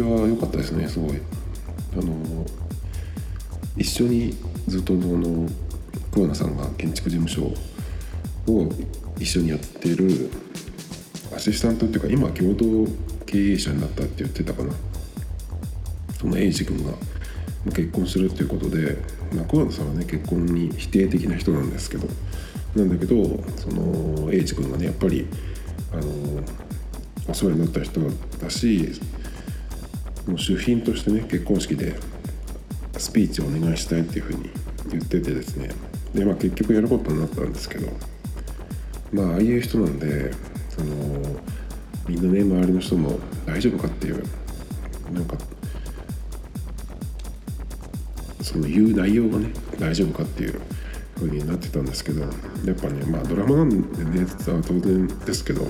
は良かったですねすごい。あの一緒にずっとその桑名さんが建築事務所を一緒にやってるアシスタントっていうか今共同経営者になったって言ってたかな。その英二君が結婚するっていうことで、まあ、桑名さんはね結婚に否定的な人なんですけどなんだけどその英二君がねやっぱりあのお世話になった人だしもう主賓としてね結婚式でスピーチをお願いしたいっていうふうに言っててですね。で、まあ、結局やることになったんですけどまあああいう人なんでそのみんなね周りの人も大丈夫かっていうなんかその言う内容がね大丈夫かっていう風になってたんですけどやっぱねまあドラマなんでね当然ですけど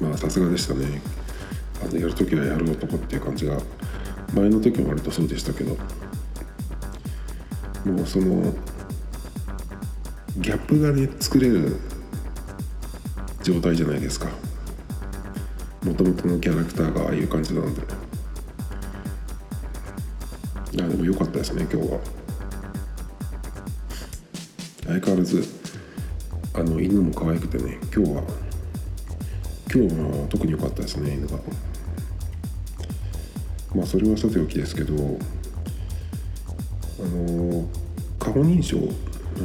まあさすがでしたね。あのやる時はやる男っていう感じが前の時も割とそうでしたけどもうそのギャップがね作れる状態じゃないですか。もともとのキャラクターがああいう感じなんで。いやでも良かったですね今日は。相変わらずあの犬も可愛くてね今日は今日は特に良かったですね犬が。まあそれはさておきですけどあの顔認証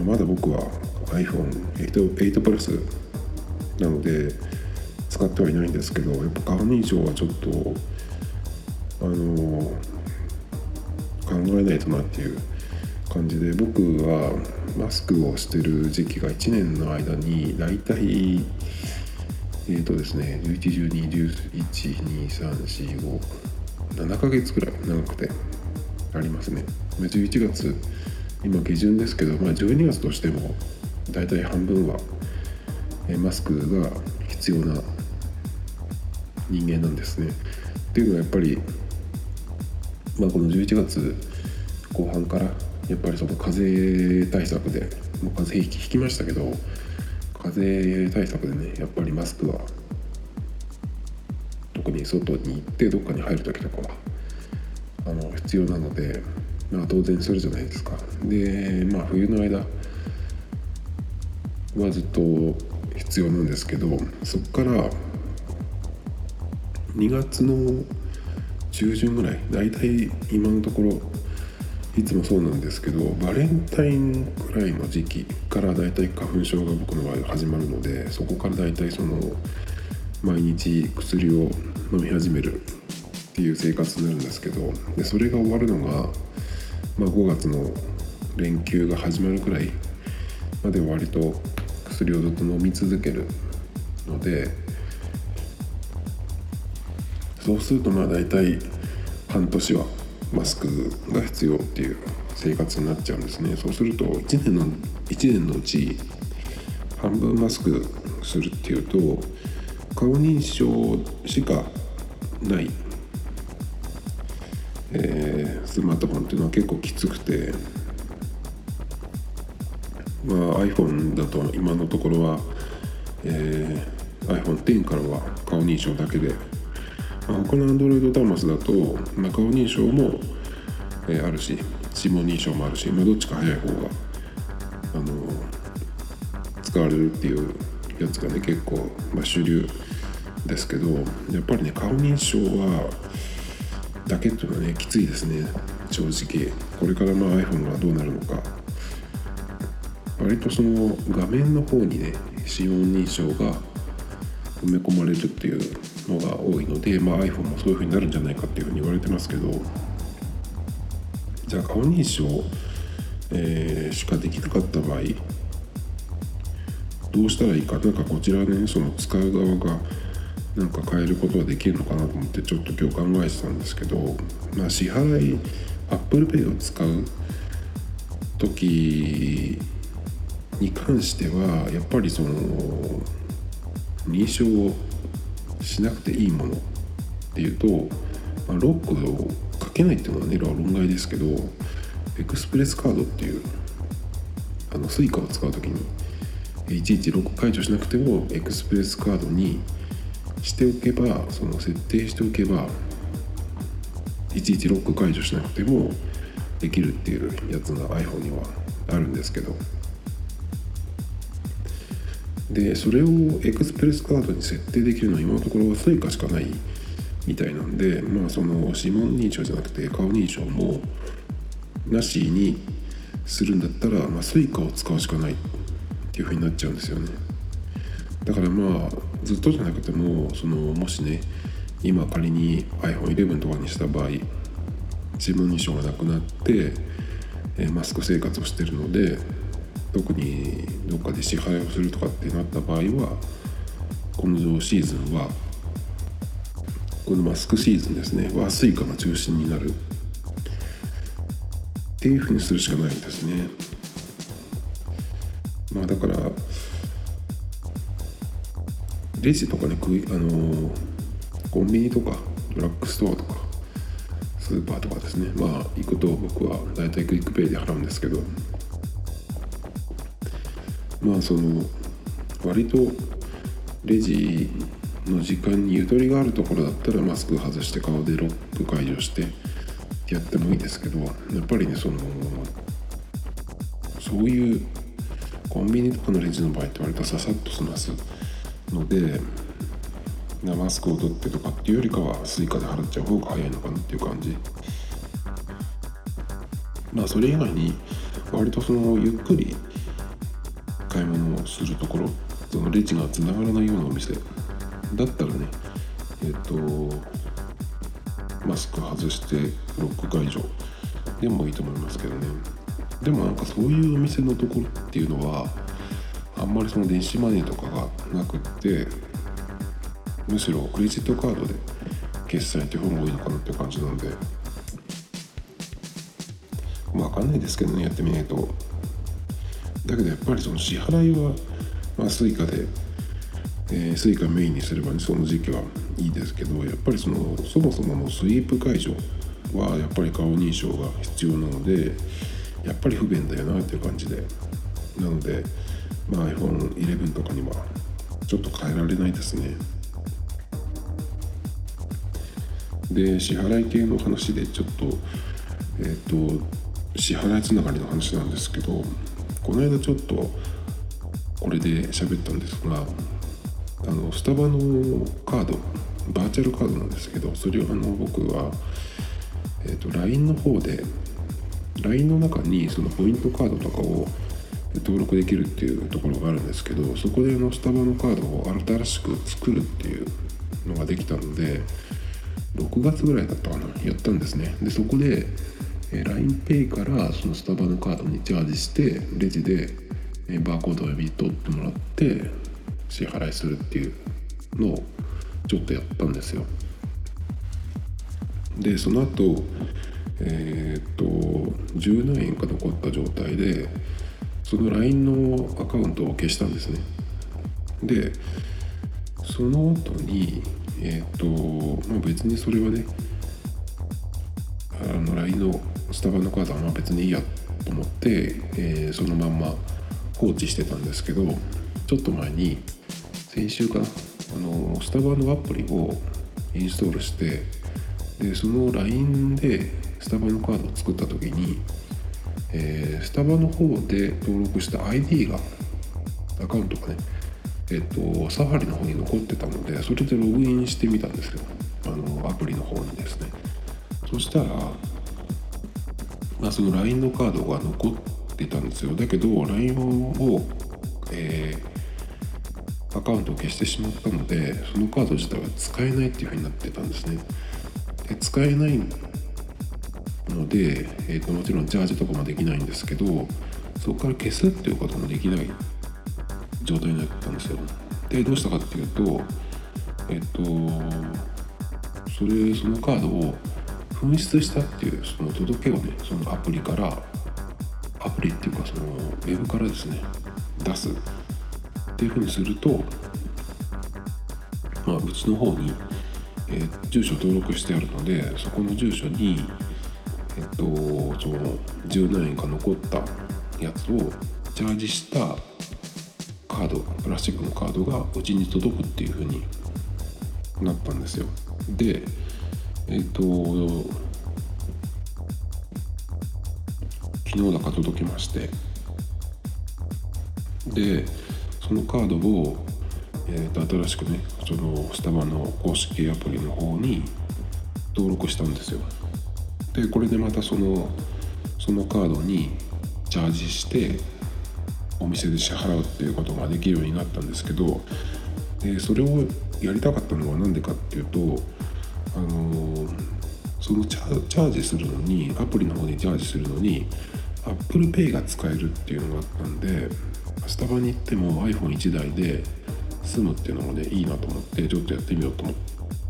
まだ僕は iPhone8 プラスなので使ってはいないんですけどやっぱ顔認証はちょっとあの考えないとなっていう感じで僕はマスクをしてる時期が1年の間に大体えっ、ー、とですね1112112345 7ヶ月くらい長くてありますね11月今下旬ですけど、まあ、12月としても大体半分はマスクが必要な人間なんですね。っていうのはやっぱり、まあ、この11月後半からやっぱりその風邪対策でもう風邪ひきましたけど風邪対策でねやっぱりマスクは特に外に行ってどっかに入る時とかはあの必要なので、まあ、当然するじゃないですか。でまあ冬の間はずっと必要なんですけどそこから2月の中旬ぐらい大体今のところいつもそうなんですけどバレンタインくらいの時期から大体花粉症が僕の場合は始まるのでそこから大体その毎日薬を飲み始めるっていう生活になるんですけどでそれが終わるのが、まあ、5月の連休が始まるくらいまで割と薬をずっと飲み続けるのでそうするとまあ大体半年はマスクが必要っていう生活になっちゃうんですね。そうすると1年の1年のうち半分マスクするっていうと顔認証しかない、えー、スマートフォンっていうのは結構きつくて。まあ、iPhone だと今のところは、えー、iPhone10 からは顔認証だけで、他の Android 端末だと、まあ、顔認証も、えー、あるし指紋認証もあるし、まあ、どっちか早い方が、あの使われるっていうやつがね結構、まあ、主流ですけどやっぱりね顔認証はだけっていうのはねきついですね正直。これからまあ iPhone がどうなるのか。割とその画面の方にね指紋認証が埋め込まれるっていうのが多いので、まあ、iPhone もそういう風になるんじゃないかっていうふうに言われてますけどじゃあ顔認証、えー、しかできなかった場合どうしたらいいか。なんかこちらねその使う側がなんか変えることはできるのかなと思ってちょっと今日考えてたんですけど、まあ、支払い ApplePay を使う時に関してはやっぱりその認証をしなくていいものっていうとまあ、ロックをかけないっていうのはね論外ですけどエクスプレスカードっていうあの Suica を使う時にいちいちロック解除しなくてもエクスプレスカードにしておけばその設定しておけばいちいちロック解除しなくてもできるっていうやつが iPhone にはあるんですけど。でそれをエクスプレスカードに設定できるのは今のところ Suica しかないみたいなんでまあその指紋認証じゃなくて顔認証もなしにするんだったら、ま、Suica を使うしかないっていうふうになっちゃうんですよね。だからまあずっとじゃなくてもそのもしね今仮に iPhone11 とかにした場合自分認証がなくなって、マスク生活をしてるので特にどっかで支払いをするとかってなった場合はこのシーズンはこのマスクシーズンですねは Suica が中心になる。っていうふうにするしかないですね。まあだからレジとかねあのコンビニとかドラッグストアとかスーパーとかですね。まあ行くと僕は大体 QUICPay で払うんですけど。まあその割とレジの時間にゆとりがあるところだったらマスク外して顔でロック解除してやってもいいですけどやっぱりねそのそういうコンビニとかのレジの場合って割とささっと済ますのでマスクを取ってとかっていうよりかは Suica で払っちゃう方が早いのかなっていう感じ。まあそれ以外に割とそのゆっくり買い物をするところそのレジがつながらないようなお店。だったらねえっ、ー、とマスク外してロック解除。でもいいと思いますけどね。でもなんかそういうお店のところっていうのはあんまりその電子マネーとかがなくってむしろクレジットカードで決済って方が多いのかなっていう感じなんで。まあ分かんないですけどねやってみないと。だけどやっぱりその支払いは、まあ、Suica で、えー、Suica メインにすればねその時期はいいですけどやっぱりそのそもそものスイープ解除はやっぱり顔認証が必要なのでやっぱり不便だよなっていう感じで。なので、まあ、iPhone11 とかにはちょっと変えられないですね。で支払い系の話でちょっとえっ、ー、と支払いつながりの話なんですけどこの間ちょっとこれで喋ったんですがあのスタバのカードバーチャルカードなんですけどそれをあの僕は、えーと、LINE の方で LINE の中にそのポイントカードとかを登録できるっていうところがあるんですけどそこであのスタバのカードを新しく作るっていうのができたので6月ぐらいだったかなやったんですね。でそこで LINEPay からそのスタバのカードにチャージしてレジでバーコードを読み取ってもらって支払いするっていうのをちょっとやったんですよ。でその後えー、っと10何円か残った状態でその LINE のアカウントを消したんですね。でその後にえっ、とまあ別にそれはねあの LINE のスタバのカードはまあ別にいいやと思って、えー、そのまんま放置してたんですけどちょっと前に先週かなあのスタバのアプリをインストールしてでその LINE でスタバのカードを作った時に、えー、スタバの方で登録した ID がアカウントがねえっとサファリの方に残ってたのでそれでログインしてみたんですよ。あのアプリの方にですね。そしたら、まあ、その LINE のカードが残ってたんですよ。だけど LINE を、えー、アカウントを消してしまったのでそのカード自体は使えないっていうふうになってたんですね。で使えないので、えーと、もちろんチャージとかもできないんですけどそこから消すっていうこともできない状態になったんですよ。でどうしたかっていうとえっ、ー、とそれそのカードを紛失したっていうその届けをねそのアプリからアプリっていうかそのウェブからですね出す。っていうふうにするとまあうちの方に、えー、住所登録してあるのでそこの住所にえっとその10何円か残ったやつをチャージしたカードプラスチックのカードがうちに届くっていう風になったんですよ。でえっと昨日だか届きまして。でそのカードを、えー、と新しくねそのスタバの公式アプリの方に登録したんですよ。でこれでまたそのそのカードにチャージしてお店で支払うっていうことができるようになったんですけど。でそれをやりたかったのは何でかっていうとあのー、そのチャージするのにアプリの方にチャージするのに ApplePay が使えるっていうのがあったんでスタバに行っても iPhone1 台で済むっていうのもねいいなと思ってちょっとやってみようと思っ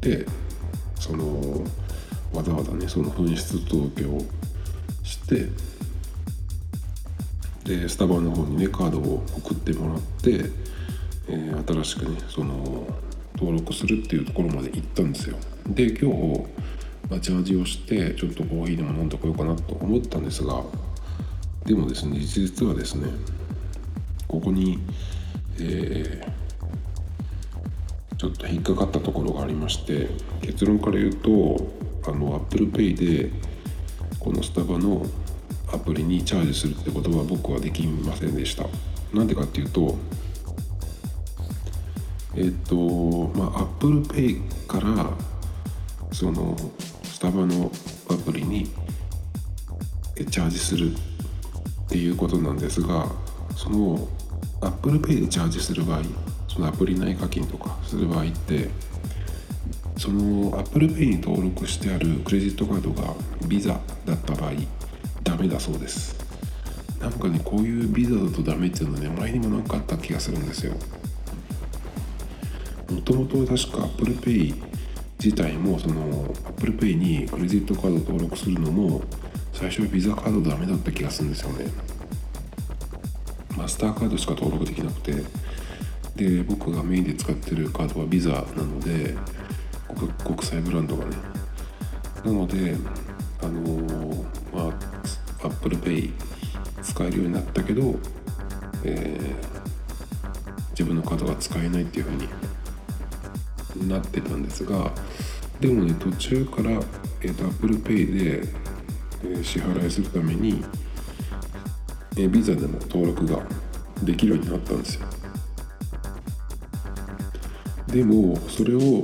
てそのわざわざねその紛失届をしてでスタバの方にねカードを送ってもらって、えー、新しくねその登録するっていうところまで行ったんですよ。で今日、まあ、チャージをしてちょっとコーヒーでも飲んでこようかなと思ったんですがでもですね実はですねここに、えー、ちょっと引っかかったところがありまして結論から言うとあの ApplePay でこのスタバのアプリにチャージするってことは僕はできませんでした。なんでかっていうとえっとまあ ApplePay からそのスタバのアプリにチャージするっていうことなんですがその ApplePay でチャージする場合そのアプリ内課金とかする場合ってその ApplePay に登録してあるクレジットカードが Visa だった場合ダメだそうです。なんかねこういうビザだとダメっていうのね前にも何かあった気がするんですよ。もともと確か ApplePay 自体もその ApplePay にクレジットカード登録するのも最初はビザカードダメだった気がするんですよね。マスターカードしか登録できなくてで僕がメインで使ってるカードはビザなので国際ブランドがね。なのであのー、まあ ApplePay 使えるようになったけど、えー、自分のカードが使えないっていう風になってたんですがでもね途中から、えーと、ApplePay で、えー、支払いするために、えー、ビザでも登録ができるようになったんですよ。でもそれを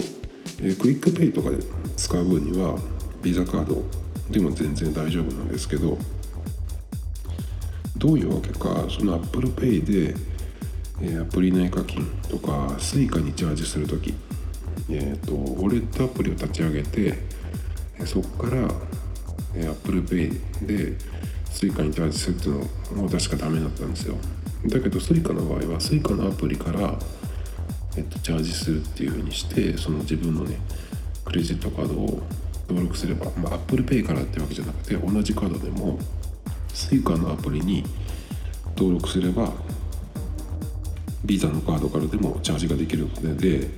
えー、 QUICPay とかで使う分にはビザカードでも全然大丈夫なんですけどどういうわけかその ApplePay で、えー、アプリ内課金とか Suica にチャージする時えーと、ウォレットアプリを立ち上げてそこから、え、ApplePay で Suica にチャージするっていうのも確かダメだったんですよ。だけど Suica の場合は Suica のアプリからえっと、チャージするっていうふうにしてその自分のねクレジットカードを登録すれば、まあ、ApplePay からってわけじゃなくて同じカードでも Suica のアプリに登録すれば Visa のカードからでもチャージができるのでで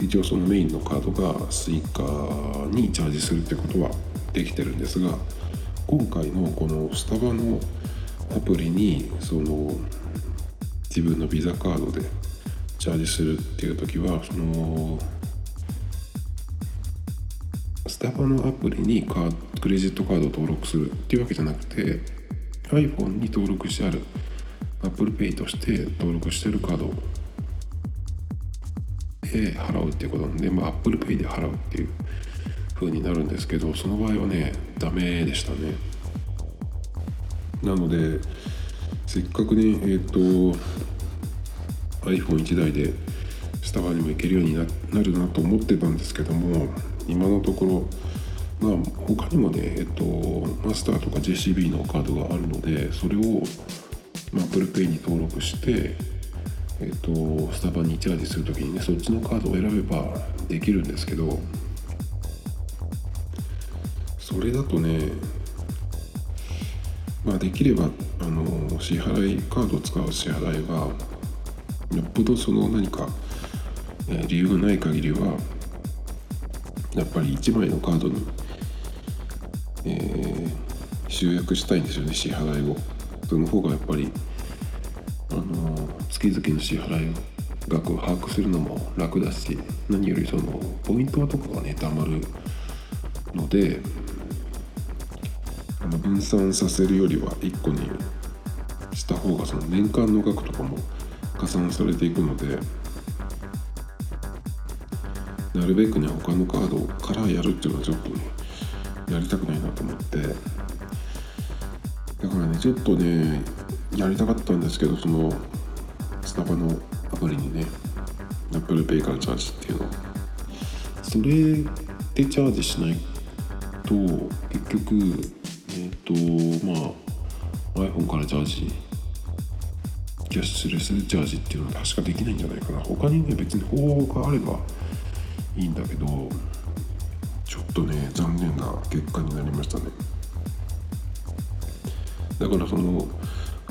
一応そのメインのカードが Suica にチャージするってことはできてるんですが今回のこのスタバのアプリにその自分の Visa カードでチャージするっていう時はそのスタバのアプリにカクレジットカードを登録するっていうわけじゃなくて iPhone に登録してある ApplePay として登録してるカードで払うっていうことなんで、まあ、ApplePay で払うっていう風になるんですけどその場合はねダメでしたね。なのでせっかくねえっ、ー、と iPhone1 台でスタバにも行けるようになるなと思ってたんですけども今のところまあ他にもねえっとマスターとか JCB のカードがあるのでそれを、まあ、ApplePay に登録してえっとスタバにチャージする時にねそっちのカードを選べばできるんですけどそれだとねまあできればあの支払いカードを使う支払いがよっぽどその何か、え理由がない限りはやっぱり1枚のカードに、えー、集約したいんですよね支払いを。その方がやっぱりあの月々の支払い額を把握するのも楽だし何よりそのポイントとかがねたまるのであの分散させるよりは1個にした方がその年間の額とかも加算されていくのでなるべくね他のカードからやるっていうのはちょっとねやりたくないなと思って。だからねちょっとねやりたかったんですけどそのスタバのアプリにね ApplePay からチャージっていうのそれでチャージしないと結局えっ、ー、とまあ iPhone からチャージキャッシュレスチャージっていうのは確かできないんじゃないかな。他にね別に方法があればいいんだけどちょっとね残念な結果になりましたね。だからその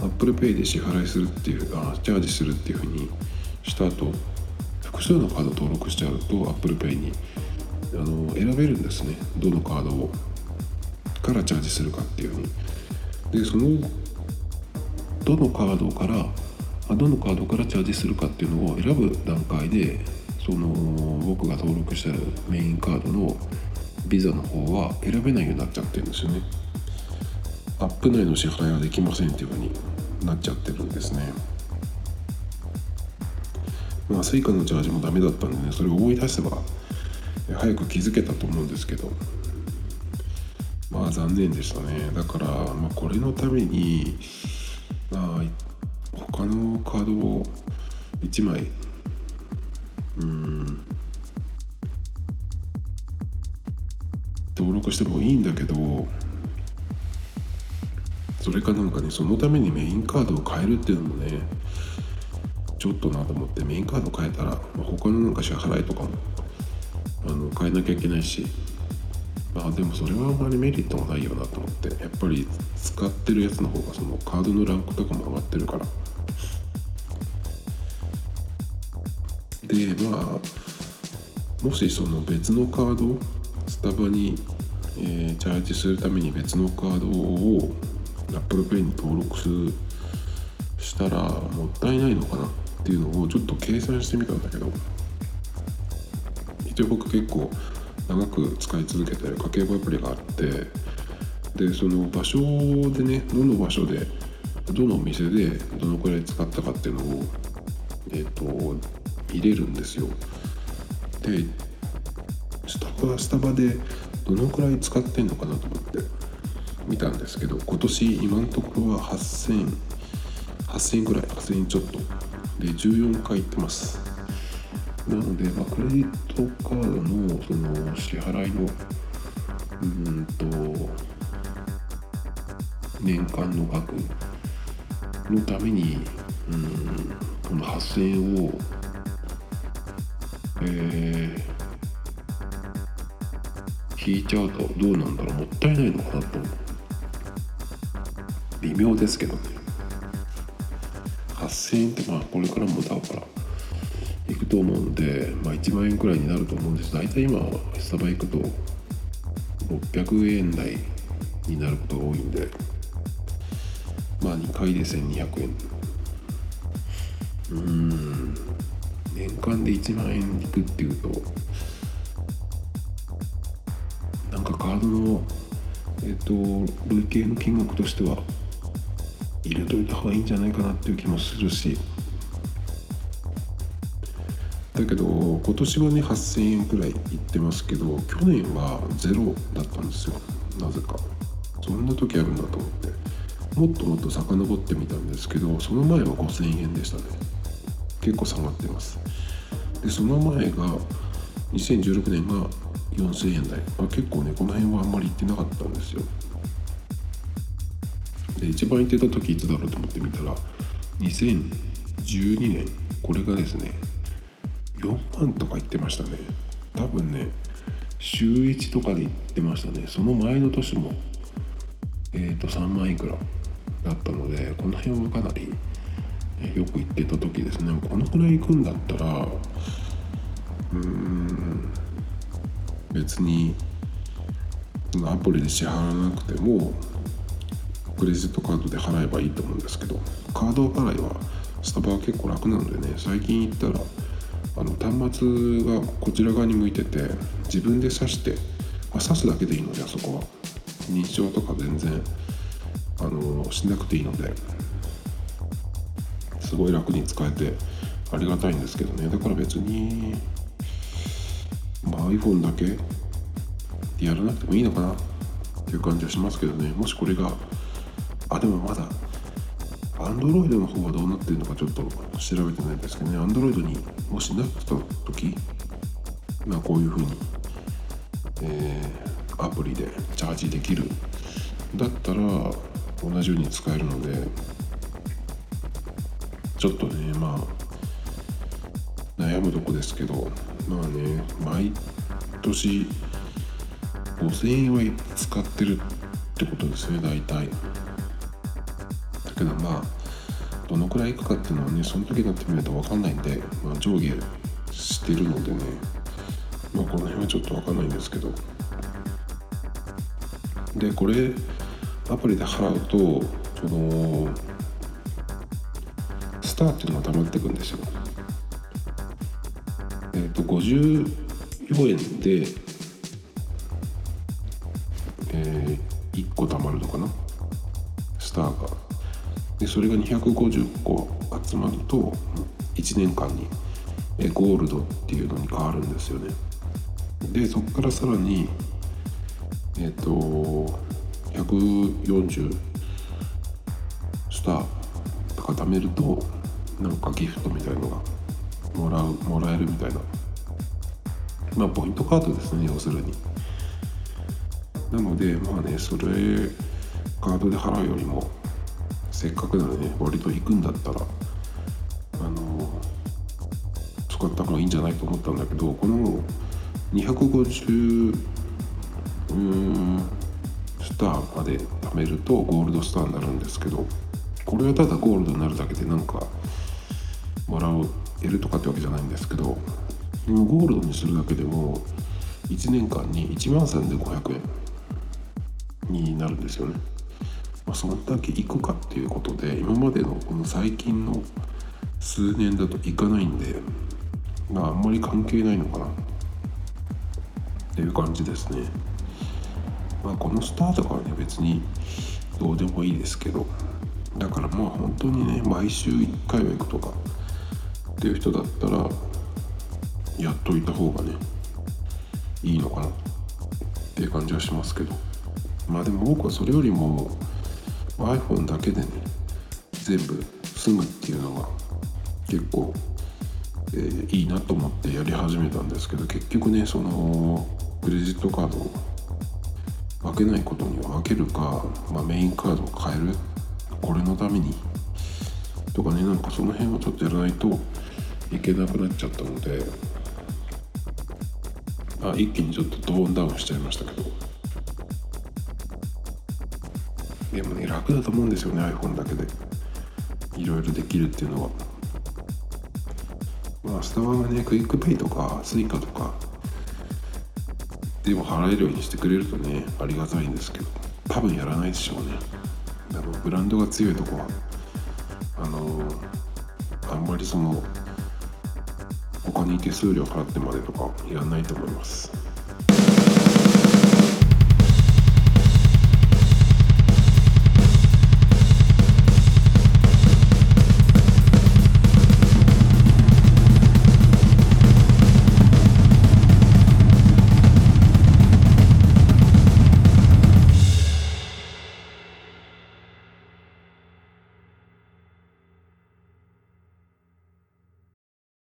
ApplePay で支払いするっていうあチャージするっていうふうにした後複数のカード登録しちゃうと ApplePay にあの選べるんですね。どのカードをからチャージするかっていうふうに。でそのどのカードからあどのカードからチャージするかっていうのを選ぶ段階でその僕が登録したメインカードのビザの方は選べないようになっちゃってるんですよね。アップ内の支払いはできませんっていうふうになっちゃってるんですね。まあ Suica のチャージもダメだったんでねそれを思い出せば早く気づけたと思うんですけど。まあ残念でしたね。だから、まあ、これのためにまあ他のカードを1枚うん登録してもいいんだけどそれかなんかねそのためにメインカードを変えるっていうのもねちょっとなと思ってメインカード変えたら、まあ、他のなんか支払いとかもあの変えなきゃいけないしまあでもそれはあんまりメリットもないよなと思ってやっぱり使ってるやつの方がそのカードのランクとかも上がってるから。でまあもしその別のカードスタバに、えー、チャージするために別のカードを ApplePay に登録したらもったいないのかなっていうのをちょっと計算してみたんだけど一応僕結構長く使い続けてる家計簿アプリがあってでその場所でねどの場所でどのお店でどのくらい使ったかっていうのをえっ、ー、と入れるんですよ。でスタバスタバでどのくらい使ってんのかなと思って。見たんですけど今年今のところは8000 8000円ぐらい8000円ちょっと。で14回行ってます。なので、まあ、クレジットカードのその支払いのうんと年間の額のためにうんこの8000円をえー、引いちゃうとどうなんだろう。もったいないのかなと微妙ですけどね。8000円ってまあこれからもだから行くと思うんで、まあ、1万円くらいになると思うんです大体今スタバ行くと600円台になることが多いんで。まあ2回で1200円。うん。年間で1万円いくっていうとなんかカードのえっ、と累計の金額としては入れといた方がいいんじゃないかなっていう気もするし。だけど今年はね8000円くらいいってますけど去年はゼロだったんですよ。なぜか。そんな時あるんだと思って。もっともっと遡ってみたんですけどその前は5000円でしたね。結構下がってます。でその前が2016年が4000円台、まあ、結構ねこの辺はあんまり行ってなかったんですよ。で一番行ってた時いつだろうと思ってみたら2012年これがですね4万とか行ってましたね。多分ね週1とかで行ってましたね。その前の年もえっ、ー、と3万いくらだったのでこの辺はかなりよく行ってた時ですね。このくらい行くんだったらうーん別にアプリで支払わなくてもクレジットカードで払えばいいと思うんですけどカード払いはスタバは結構楽なのでね最近行ったらあの端末がこちら側に向いてて自分で挿して、まあ、挿すだけでいいのであそこは。認証とか全然あのしなくていいのですごい楽に使えてありがたいんですけどね。だから別に、まあ、iPhone だけやらなくてもいいのかなっていう感じはしますけどね。もしこれがあでもまだ Android の方はどうなってるのかちょっと調べてないんですけどね。Android にもしなった時まあこういうふうに、えー、アプリでチャージできる。だったら同じように使えるのでちょっとねまあ悩むとこですけどまあね毎年5000円は使ってるってことですね大体。けどまあどのくらいいくかっていうのはねその時になってみないと分かんないんで、まあ、上下してるのでねまあこの辺はちょっと分かんないんですけど。でこれアプリで払うとそのスターっていうのが溜まっていくんですよ。えっ、ー、と54円でえー、1個貯まるのかな？スターが。でそれが250個集まると1年間にゴールドっていうのに変わるんですよね。でそこからさらにえっ、ー、と140スターとか貯めるとなんかギフトみたいのがもらうもらえるみたいな。まあポイントカードですね要するに。なのでまあねそれカードで払うよりもせっかくならね割と行くんだったらあの使った方がいいんじゃないと思ったんだけどこの250うんスターまで貯めるとゴールドスターになるんですけどこれはただゴールドになるだけでなんかもらえるとかってわけじゃないんですけどゴールドにするだけでも1年間に1万3500円になるんですよね。まあ、そんだけ行くかっていうことで今までのこの最近の数年だと行かないんでまああんまり関係ないのかなっていう感じですね。まあこのスタートからね別にどうでもいいですけどだからまあ本当にね毎週1回は行くとかっていう人だったらやっといた方がねいいのかなっていう感じはしますけど。まあでも僕はそれよりも iPhone だけでね全部済むっていうのが結構、えー、いいなと思ってやり始めたんですけど結局ねそのクレジットカードを分けないことには分けるか、まあ、メインカードを変えるこれのためにとかねなんかその辺をちょっとやらないといけなくなっちゃったのであ一気にちょっとトーンダウンしちゃいましたけど。でもね楽だと思うんですよね iPhone だけで。いろいろできるっていうのは。まあスタバがね QUICPay とか Suica とかでも払えるようにしてくれるとねありがたいんですけど。多分やらないでしょうね。だからブランドが強いとこは。あのあんまりその他に手数料払ってまでとかやらないと思います。